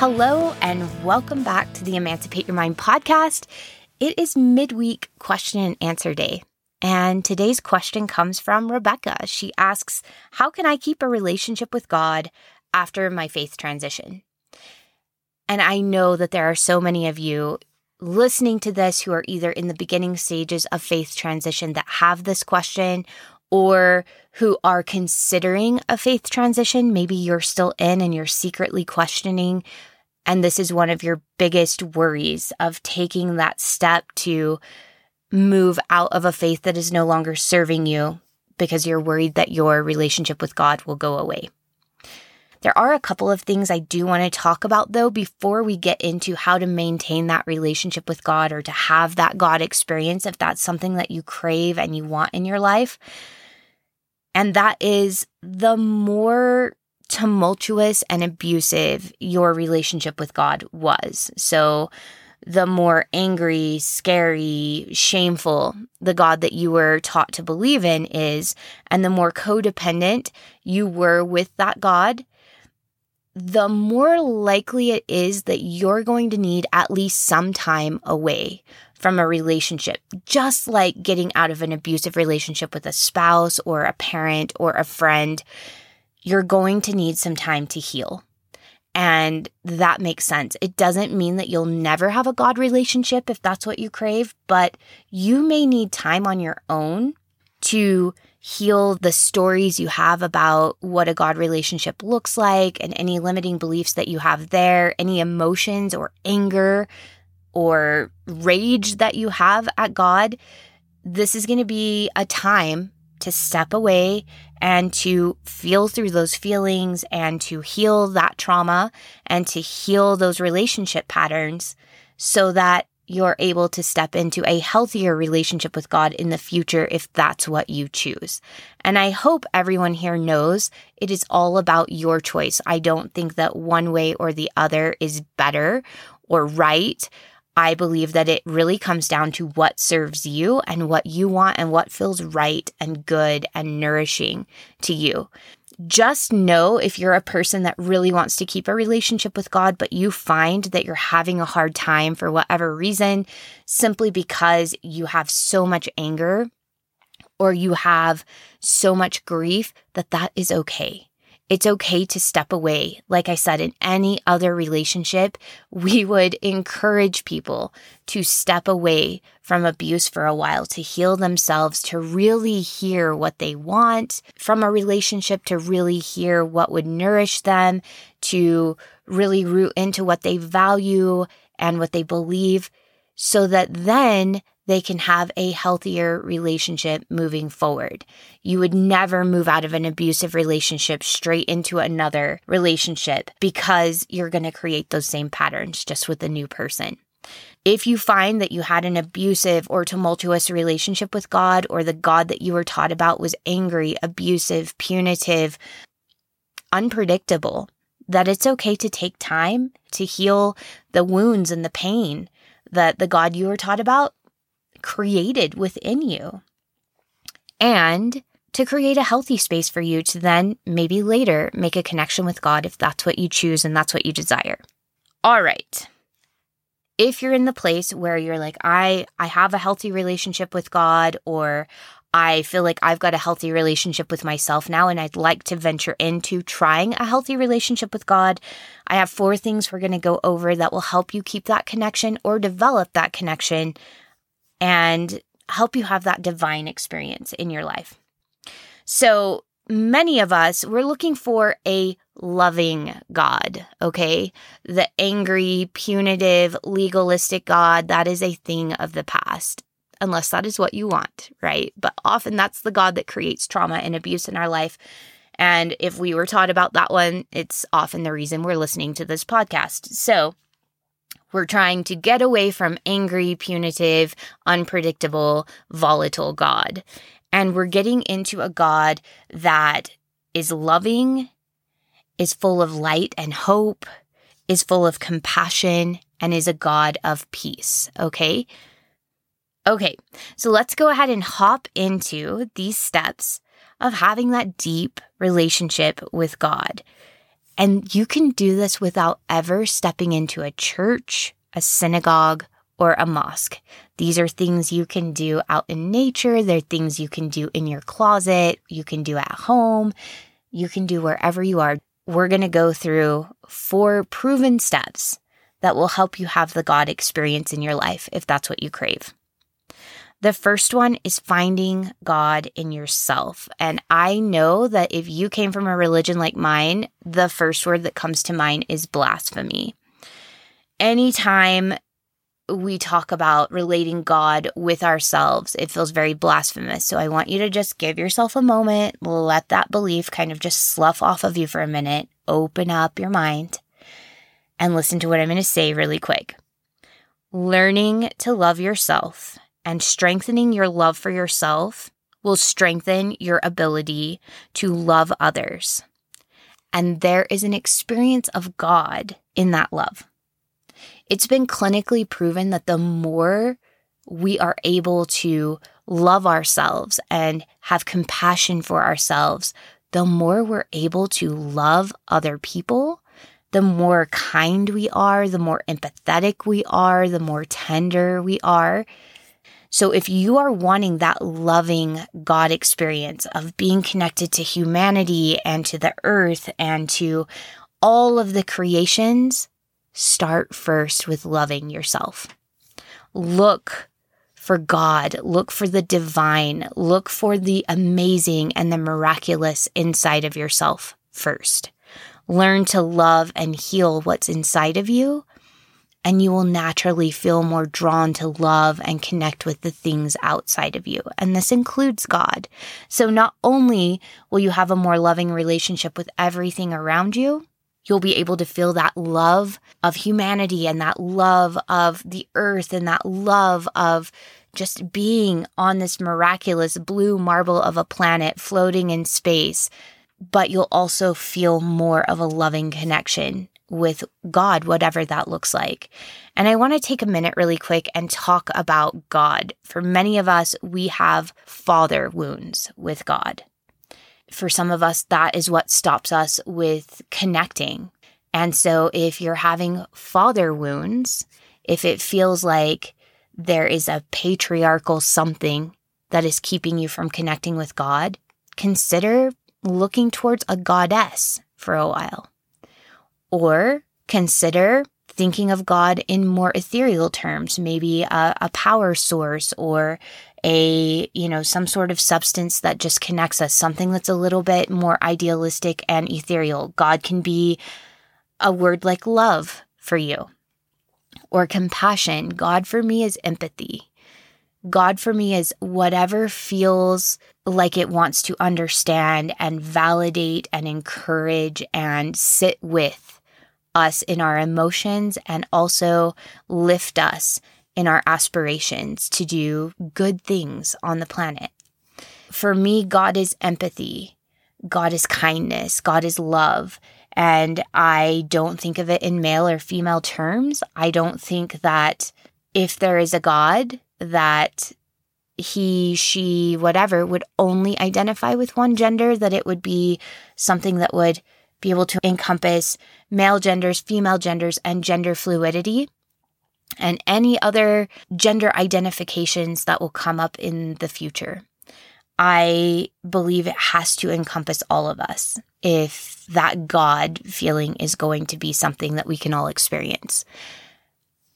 Hello, and welcome back to the Emancipate Your Mind podcast. It is midweek question and answer day. And today's question comes from Rebecca. She asks, How can I keep a relationship with God after my faith transition? And I know that there are so many of you listening to this who are either in the beginning stages of faith transition that have this question or who are considering a faith transition. Maybe you're still in and you're secretly questioning and this is one of your biggest worries of taking that step to move out of a faith that is no longer serving you because you're worried that your relationship with God will go away. There are a couple of things I do want to talk about though before we get into how to maintain that relationship with God or to have that God experience if that's something that you crave and you want in your life. And that is the more tumultuous and abusive your relationship with God was. So, the more angry, scary, shameful the God that you were taught to believe in is, and the more codependent you were with that God, the more likely it is that you're going to need at least some time away from a relationship, just like getting out of an abusive relationship with a spouse or a parent or a friend you're going to need some time to heal. And that makes sense. It doesn't mean that you'll never have a God relationship if that's what you crave, but you may need time on your own to heal the stories you have about what a God relationship looks like and any limiting beliefs that you have there, any emotions or anger or rage that you have at God. This is going to be a time to step away and to feel through those feelings and to heal that trauma and to heal those relationship patterns so that you're able to step into a healthier relationship with God in the future if that's what you choose. And I hope everyone here knows it is all about your choice. I don't think that one way or the other is better or right. I believe that it really comes down to what serves you and what you want and what feels right and good and nourishing to you. Just know if you're a person that really wants to keep a relationship with God, but you find that you're having a hard time for whatever reason, simply because you have so much anger or you have so much grief, that that is okay. It's okay to step away. Like I said, in any other relationship, we would encourage people to step away from abuse for a while, to heal themselves, to really hear what they want from a relationship, to really hear what would nourish them, to really root into what they value and what they believe, so that then they can have a healthier relationship moving forward. You would never move out of an abusive relationship straight into another relationship because you're going to create those same patterns just with a new person. If you find that you had an abusive or tumultuous relationship with God, or the God that you were taught about was angry, abusive, punitive, unpredictable, that it's okay to take time to heal the wounds and the pain that the God you were taught about created within you. And to create a healthy space for you to then maybe later make a connection with God if that's what you choose and that's what you desire. All right. If you're in the place where you're like I I have a healthy relationship with God or I feel like I've got a healthy relationship with myself now and I'd like to venture into trying a healthy relationship with God. I have four things we're going to go over that will help you keep that connection or develop that connection and help you have that divine experience in your life. So, many of us, we're looking for a loving God, okay? The angry, punitive, legalistic God, that is a thing of the past. unless that is what you want, right? But often that's the God that creates trauma and abuse in our life. And if we were taught about that one, it's often the reason we're listening to this podcast. So we're trying to get away from angry, punitive, unpredictable, volatile God. And we're getting into a God that is loving, is full of light and hope, is full of compassion, and is a God of peace. Okay. Okay, so let's go ahead and hop into these steps of having that deep relationship with God. And you can do this without ever stepping into a church, a synagogue, or a mosque. These are things you can do out in nature. They're things you can do in your closet. You can do at home. You can do wherever you are. We're going to go through four proven steps that will help you have the God experience in your life if that's what you crave. The first one is finding God in yourself. And I know that if you came from a religion like mine, the first word that comes to mind is blasphemy. Anytime we talk about relating God with ourselves, it feels very blasphemous. So I want you to just give yourself a moment, let that belief kind of just slough off of you for a minute, open up your mind, and listen to what I'm going to say really quick. Learning to love yourself and strengthening your love for yourself will strengthen your ability to love others. And there is an experience of God in that love. It's been clinically proven that the more we are able to love ourselves and have compassion for ourselves, the more we're able to love other people, the more kind we are, the more empathetic we are, the more tender we are. So if you are wanting that loving God experience of being connected to humanity and to the earth and to all of the creations, start first with loving yourself. Look for God, look for the divine, look for the amazing and the miraculous inside of yourself first. Learn to love and heal what's inside of you and you will naturally feel more drawn to love and connect with the things outside of you. And this includes God. So not only will you have a more loving relationship with everything around you, you'll be able to feel that love of humanity and that love of the earth and that love of just being on this miraculous blue marble of a planet floating in space. But you'll also feel more of a loving connection with God, whatever that looks like. And I want to take a minute really quick and talk about God. For many of us, we have father wounds with God. For some of us, that is what stops us with connecting. And so if you're having father wounds, if it feels like there is a patriarchal something that is keeping you from connecting with God, consider looking towards a goddess for a while. Or consider thinking of God in more ethereal terms, maybe a, a, power source or a, you know, some sort of substance that just connects us, something that's a little bit more idealistic and ethereal. God can be a word like love for you or compassion. God for me is empathy. God for me is whatever feels like it wants to understand and validate and encourage and sit with us in our emotions and also lift us in our aspirations to do good things on the planet. For me, God is empathy, God is kindness, God is love. And I don't think of it in male or female terms. I don't think that if there is a God, that he, she, whatever would only identify with one gender, that it would be something that would be able to encompass male genders, female genders, and gender fluidity and any other gender identifications that will come up in the future. I believe it has to encompass all of us if that God feeling is going to be something that we can all experience.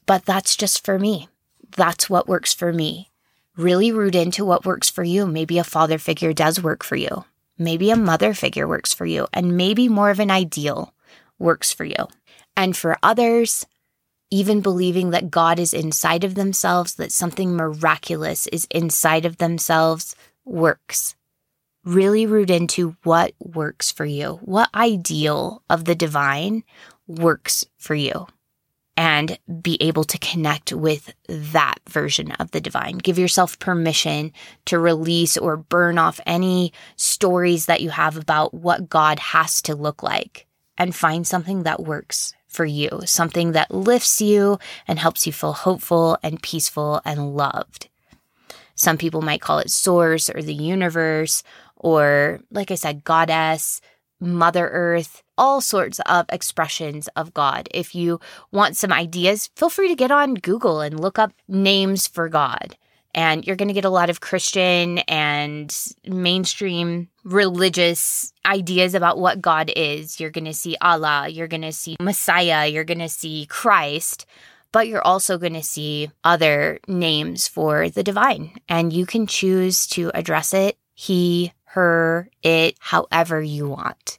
But that's just for me. That's what works for me. Really root into what works for you. Maybe a father figure does work for you. Maybe a mother figure works for you, and maybe more of an ideal works for you. And for others, even believing that God is inside of themselves, that something miraculous is inside of themselves, works. Really root into what works for you, what ideal of the divine works for you, and be able to connect with that version of the divine. Give yourself permission to release or burn off any stories that you have about what God has to look like and find something that works for you, something that lifts you and helps you feel hopeful and peaceful and loved. Some people might call it source or the universe, or like I said, goddess, Mother Earth, all sorts of expressions of God. If you want some ideas, feel free to get on Google and look up names for God and you're going to get a lot of Christian and mainstream religious ideas about what God is. You're going to see Allah, you're going to see Messiah, you're going to see Christ, but you're also going to see other names for the divine. And you can choose to address it he, her, it, however you want.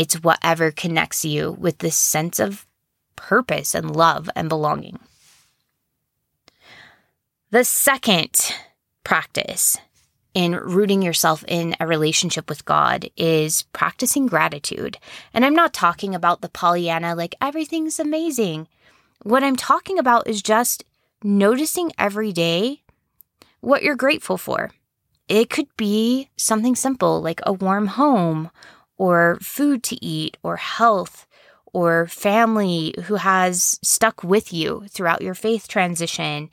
It's whatever connects you with this sense of purpose and love and belonging. The second practice in rooting yourself in a relationship with God is practicing gratitude. And I'm not talking about the Pollyanna, like everything's amazing. What I'm talking about is just noticing every day what you're grateful for. It could be something simple like a warm home, or food to eat, or health, or family who has stuck with you throughout your faith transition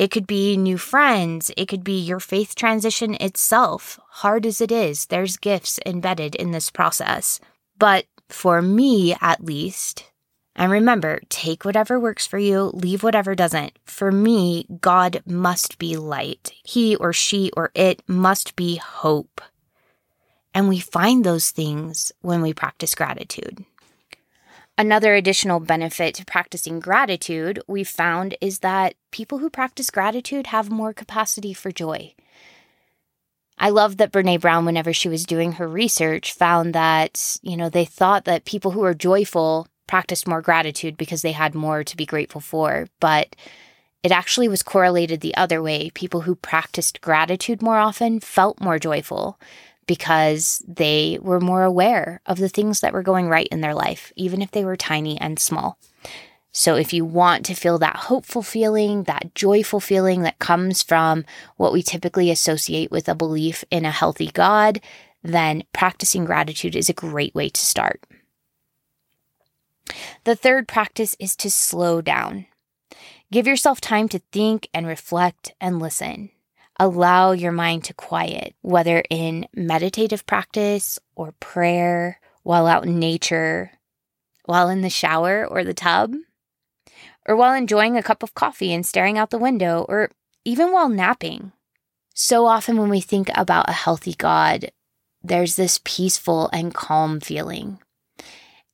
it could be new friends. It could be your faith transition itself. Hard as it is, there's gifts embedded in this process. But for me, at least, and remember, take whatever works for you, leave whatever doesn't. For me, God must be light. He or she or it must be hope. And we find those things when we practice gratitude. Another additional benefit to practicing gratitude we found is that people who practice gratitude have more capacity for joy. I love that Brene Brown, whenever she was doing her research, found that, you know, they thought that people who are joyful practiced more gratitude because they had more to be grateful for. But it actually was correlated the other way. People who practiced gratitude more often felt more joyful because they were more aware of the things that were going right in their life, even if they were tiny and small. So, if you want to feel that hopeful feeling, that joyful feeling that comes from what we typically associate with a belief in a healthy God, then practicing gratitude is a great way to start. The third practice is to slow down. Give yourself time to think and reflect and listen allow your mind to quiet, whether in meditative practice or prayer, while out in nature, while in the shower or the tub, or while enjoying a cup of coffee and staring out the window, or even while napping. So often, when we think about a healthy God, there's this peaceful and calm feeling.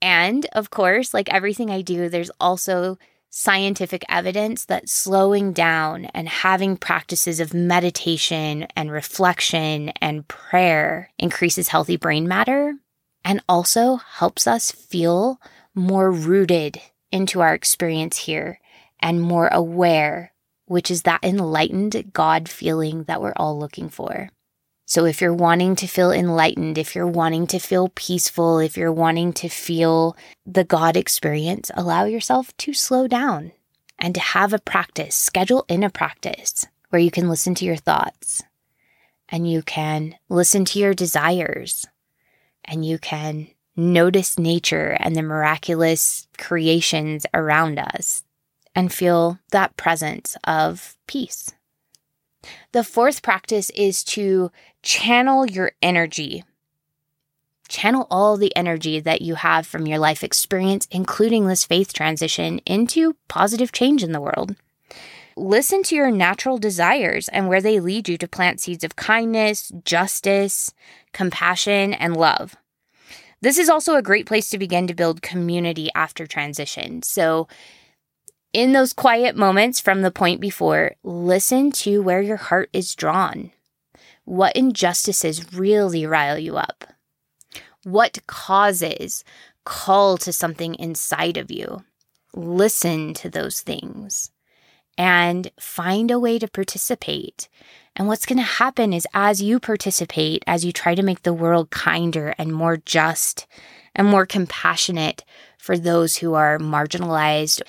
And of course, like everything I do, there's also scientific evidence that slowing down and having practices of meditation and reflection and prayer increases healthy brain matter and also helps us feel more rooted into our experience here and more aware, which is that enlightened God feeling that we're all looking for. So if you're wanting to feel enlightened, if you're wanting to feel peaceful, if you're wanting to feel the God experience, allow yourself to slow down and to have a practice, schedule in a practice where you can listen to your thoughts and you can listen to your desires and you can notice nature and the miraculous creations around us and feel that presence of peace. The fourth practice is to channel your energy. Channel all the energy that you have from your life experience, including this faith transition, into positive change in the world. Listen to your natural desires and where they lead you to plant seeds of kindness, justice, compassion, and love. This is also a great place to begin to build community after transition. So, in those quiet moments from the point before, listen to where your heart is drawn. What injustices really rile you up? What causes call to something inside of you? listen to those things and find a way to participate. And what's going to happen is as you participate, as you try to make the world kinder and more just and more compassionate for those who are marginalized,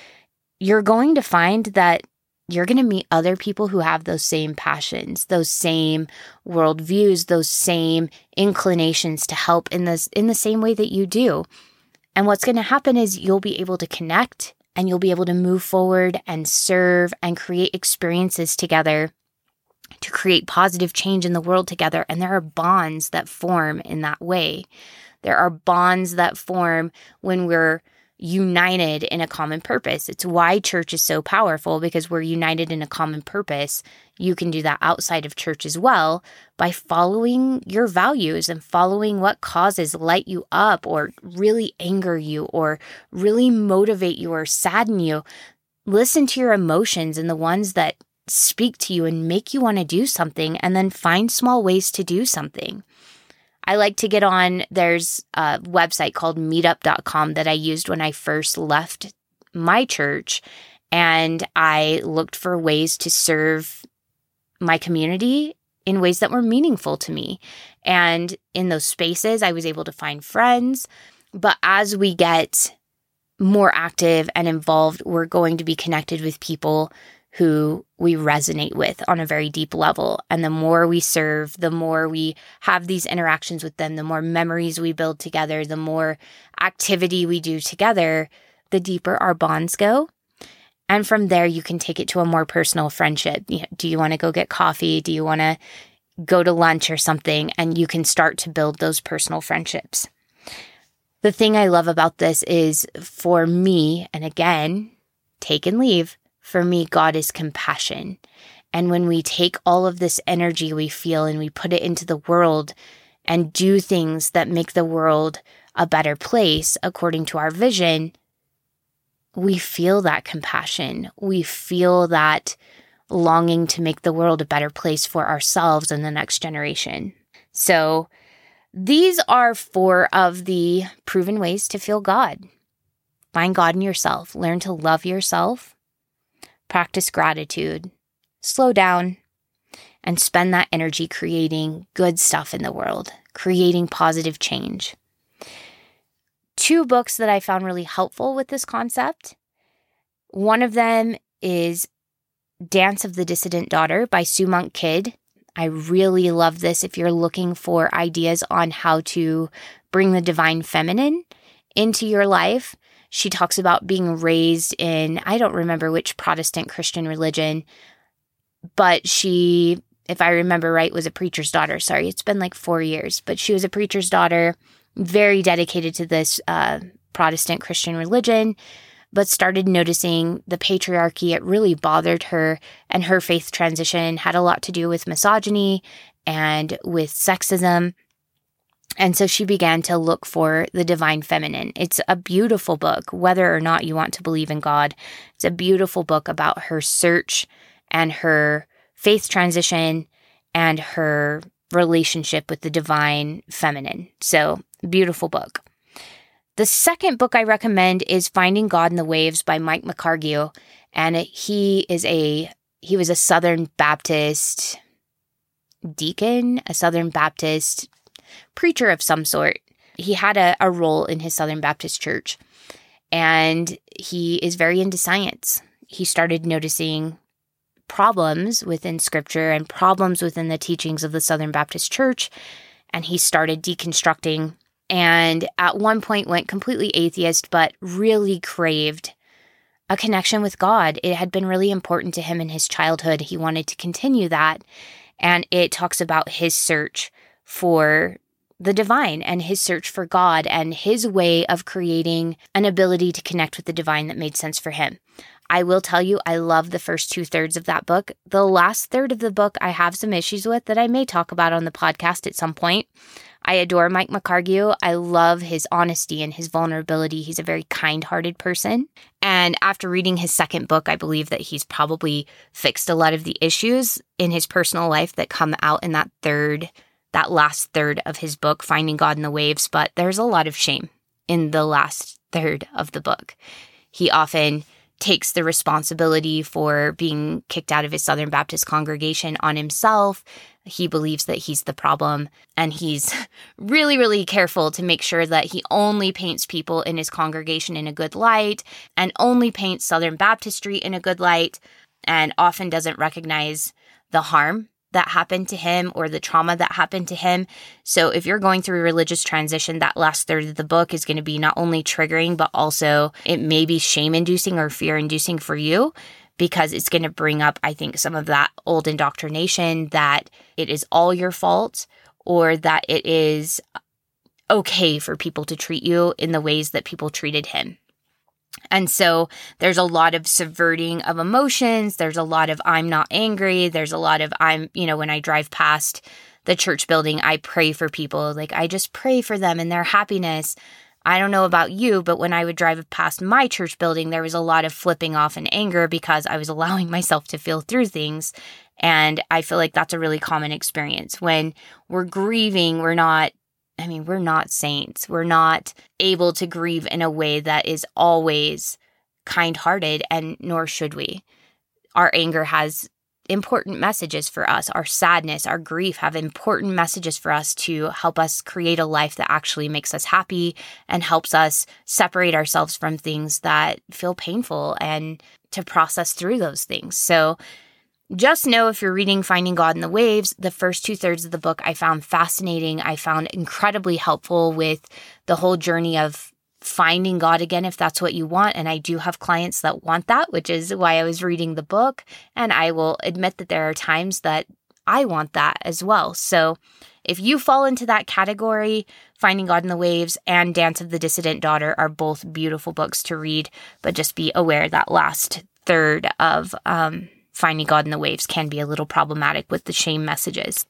you're going to find that you're going to meet other people who have those same passions, those same worldviews, those same inclinations to help in this in the same way that you do. And what's going to happen is you'll be able to connect and you'll be able to move forward and serve and create experiences together to create positive change in the world together. And there are bonds that form in that way. There are bonds that form when we're united in a common purpose. It's why church is so powerful because we're united in a common purpose. You can do that outside of church as well by following your values and following what causes light you up or really anger you or really motivate you or sadden you. Listen to your emotions and the ones that speak to you and make you want to do something, and then find small ways to do something. I like to get on, there's a website called meetup.com that I used when I first left my church. And I looked for ways to serve my community in ways that were meaningful to me. And in those spaces, I was able to find friends. But as we get more active and involved, we're going to be connected with people who we resonate with on a very deep level. And the more we serve, the more we have these interactions with them, the more memories we build together, the more activity we do together, the deeper our bonds go. And from there, you can take it to a more personal friendship. Do you want to go get coffee? Do you want to go to lunch or something? And you can start to build those personal friendships. The thing I love about this is for me, and again, take and leave for me, God is compassion. And when we take all of this energy we feel and we put it into the world and do things that make the world a better place according to our vision, we feel that compassion. We feel that longing to make the world a better place for ourselves and the next generation. So, these are four of the proven ways to feel God. Find God in yourself, learn to love yourself, practice gratitude, slow down, and spend that energy creating good stuff in the world, creating positive change. Two books that I found really helpful with this concept. One of them is Dance of the Dissident Daughter by Sue Monk Kidd. I really love this if you're looking for ideas on how to bring the divine feminine into your life she talks about being raised in, I don't remember which Protestant Christian religion, but she, if I remember right, was a preacher's daughter. Sorry, it's been like four years, but she was a preacher's daughter, very dedicated to this uh, Protestant Christian religion, but started noticing the patriarchy. It really bothered her, and her faith transition had a lot to do with misogyny and with sexism. And so she began to look for the divine feminine. It's a beautiful book, whether or not you want to believe in God. It's a beautiful book about her search and her faith transition and her relationship with the divine feminine. So, beautiful book. The second book I recommend is Finding God in the Waves by Mike McHargue. And he is a he was a Southern Baptist deacon, a Southern Baptist preacher of some sort. He had a, a role in his Southern Baptist church, and he is very into science. He started noticing problems within scripture and problems within the teachings of the Southern Baptist Church, and he started deconstructing and at one point went completely atheist, but really craved a connection with God. It had been really important to him in his childhood. He wanted to continue that. And it talks about his search for the divine and his search for God and his way of creating an ability to connect with the divine that made sense for him. I will tell you, I love the first two thirds of that book. The last third of the book, I have some issues with that I may talk about on the podcast at some point. I adore Mike McHargue. I love his honesty and his vulnerability. He's a very kind hearted person. And after reading his second book, I believe that he's probably fixed a lot of the issues in his personal life that come out in that third that last third of his book, Finding God in the Waves, but there's a lot of shame in the last third of the book. He often takes the responsibility for being kicked out of his Southern Baptist congregation on himself. He believes that he's the problem, and he's really, really careful to make sure that he only paints people in his congregation in a good light and only paints Southern Baptistry in a good light, and often doesn't recognize the harm that happened to him or the trauma that happened to him. So, if you're going through a religious transition, that last third of the book is going to be not only triggering, but also it may be shame inducing or fear inducing for you because it's going to bring up, I think, some of that old indoctrination that it is all your fault or that it is okay for people to treat you in the ways that people treated him. And so there's a lot of subverting of emotions. There's a lot of I'm not angry. There's a lot of I'm, you know, when I drive past the church building, I pray for people. Like I just pray for them and their happiness. I don't know about you, but when I would drive past my church building, there was a lot of flipping off and anger because I was allowing myself to feel through things. And I feel like that's a really common experience. When we're grieving, we're not I mean, we're not saints. We're not able to grieve in a way that is always kind hearted, and nor should we. Our anger has important messages for us. Our sadness, our grief have important messages for us to help us create a life that actually makes us happy and helps us separate ourselves from things that feel painful and to process through those things. So, just know if you're reading Finding God in the Waves, the first two thirds of the book I found fascinating. I found incredibly helpful with the whole journey of finding God again, if that's what you want. And I do have clients that want that, which is why I was reading the book. And I will admit that there are times that I want that as well. So if you fall into that category, Finding God in the Waves and Dance of the Dissident Daughter are both beautiful books to read, but just be aware that last third of um, finding God in the waves can be a little problematic with the shame messages.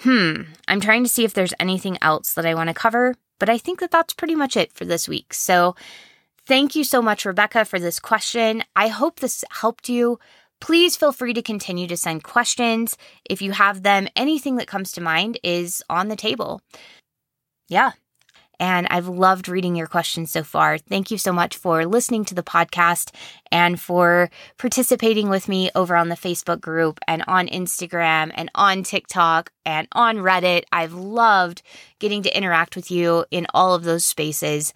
Hmm, I'm trying to see if there's anything else that I want to cover, but I think that that's pretty much it for this week. So, thank you so much, Rebecca, for this question. I hope this helped you. Please feel free to continue to send questions. If you have them, anything that comes to mind is on the table. Yeah, and I've loved reading your questions so far. Thank you so much for listening to the podcast and for participating with me over on the Facebook group and on Instagram and on TikTok and on Reddit. I've loved getting to interact with you in all of those spaces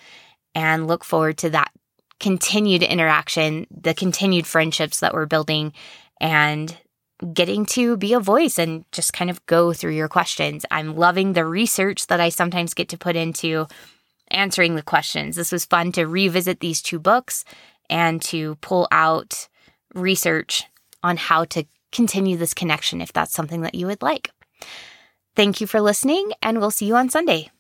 and look forward to that continued interaction, the continued friendships that we're building, and getting to be a voice and just kind of go through your questions. I'm loving the research that I sometimes get to put into answering the questions. This was fun to revisit these two books and to pull out research on how to continue this connection if that's something that you would like. Thank you for listening, and we'll see you on Sunday.